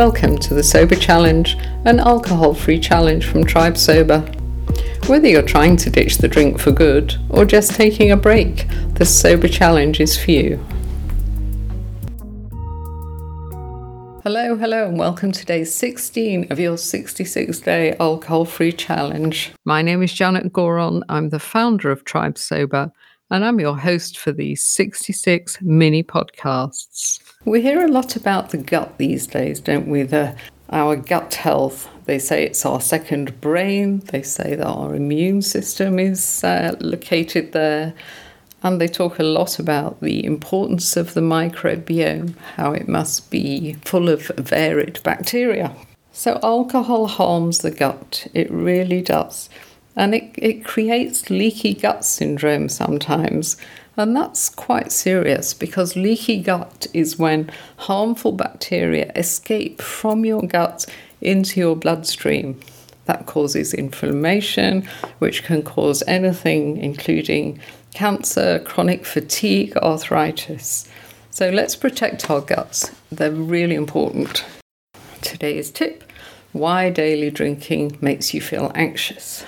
Welcome to the Sober Challenge, an alcohol free challenge from Tribe Sober. Whether you're trying to ditch the drink for good or just taking a break, the Sober Challenge is for you. Hello, hello, and welcome to day 16 of your 66 day alcohol free challenge. My name is Janet Gourand. I'm the founder of Tribe Sober, and I'm your host for these 66 mini podcasts. We hear a lot about the gut these days, don't we? The, our gut health. They say it's our second brain, they say that our immune system is uh, located there. And they talk a lot about the importance of the microbiome, how it must be full of varied bacteria. So, alcohol harms the gut, it really does. And it, it creates leaky gut syndrome sometimes. And that's quite serious because leaky gut is when harmful bacteria escape from your gut into your bloodstream. That causes inflammation, which can cause anything, including cancer, chronic fatigue, arthritis. So let's protect our guts. They're really important. Today's tip why daily drinking makes you feel anxious.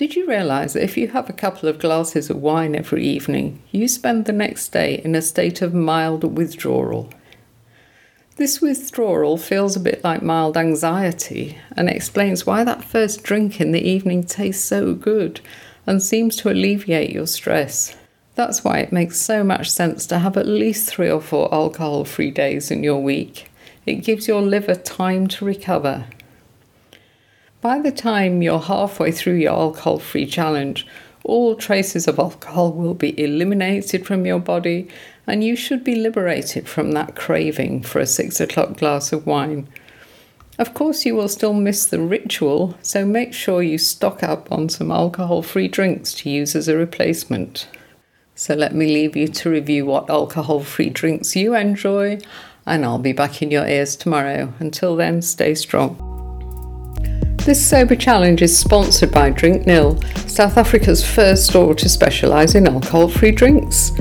Did you realise that if you have a couple of glasses of wine every evening, you spend the next day in a state of mild withdrawal? This withdrawal feels a bit like mild anxiety and explains why that first drink in the evening tastes so good and seems to alleviate your stress. That's why it makes so much sense to have at least three or four alcohol free days in your week. It gives your liver time to recover by the time you're halfway through your alcohol free challenge, all traces of alcohol will be eliminated from your body, and you should be liberated from that craving for a six o'clock glass of wine. Of course, you will still miss the ritual, so make sure you stock up on some alcohol free drinks to use as a replacement. So, let me leave you to review what alcohol free drinks you enjoy, and I'll be back in your ears tomorrow. Until then, stay strong. This Sober Challenge is sponsored by Drink Nil, South Africa's first store to specialise in alcohol free drinks.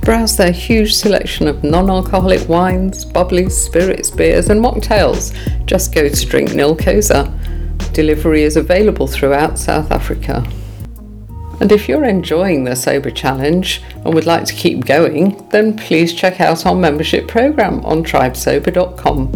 Browse their huge selection of non alcoholic wines, bubbly spirits, beers, and mocktails. Just go to Drink Nil. Delivery is available throughout South Africa. And if you're enjoying the Sober Challenge and would like to keep going, then please check out our membership program on tribesober.com.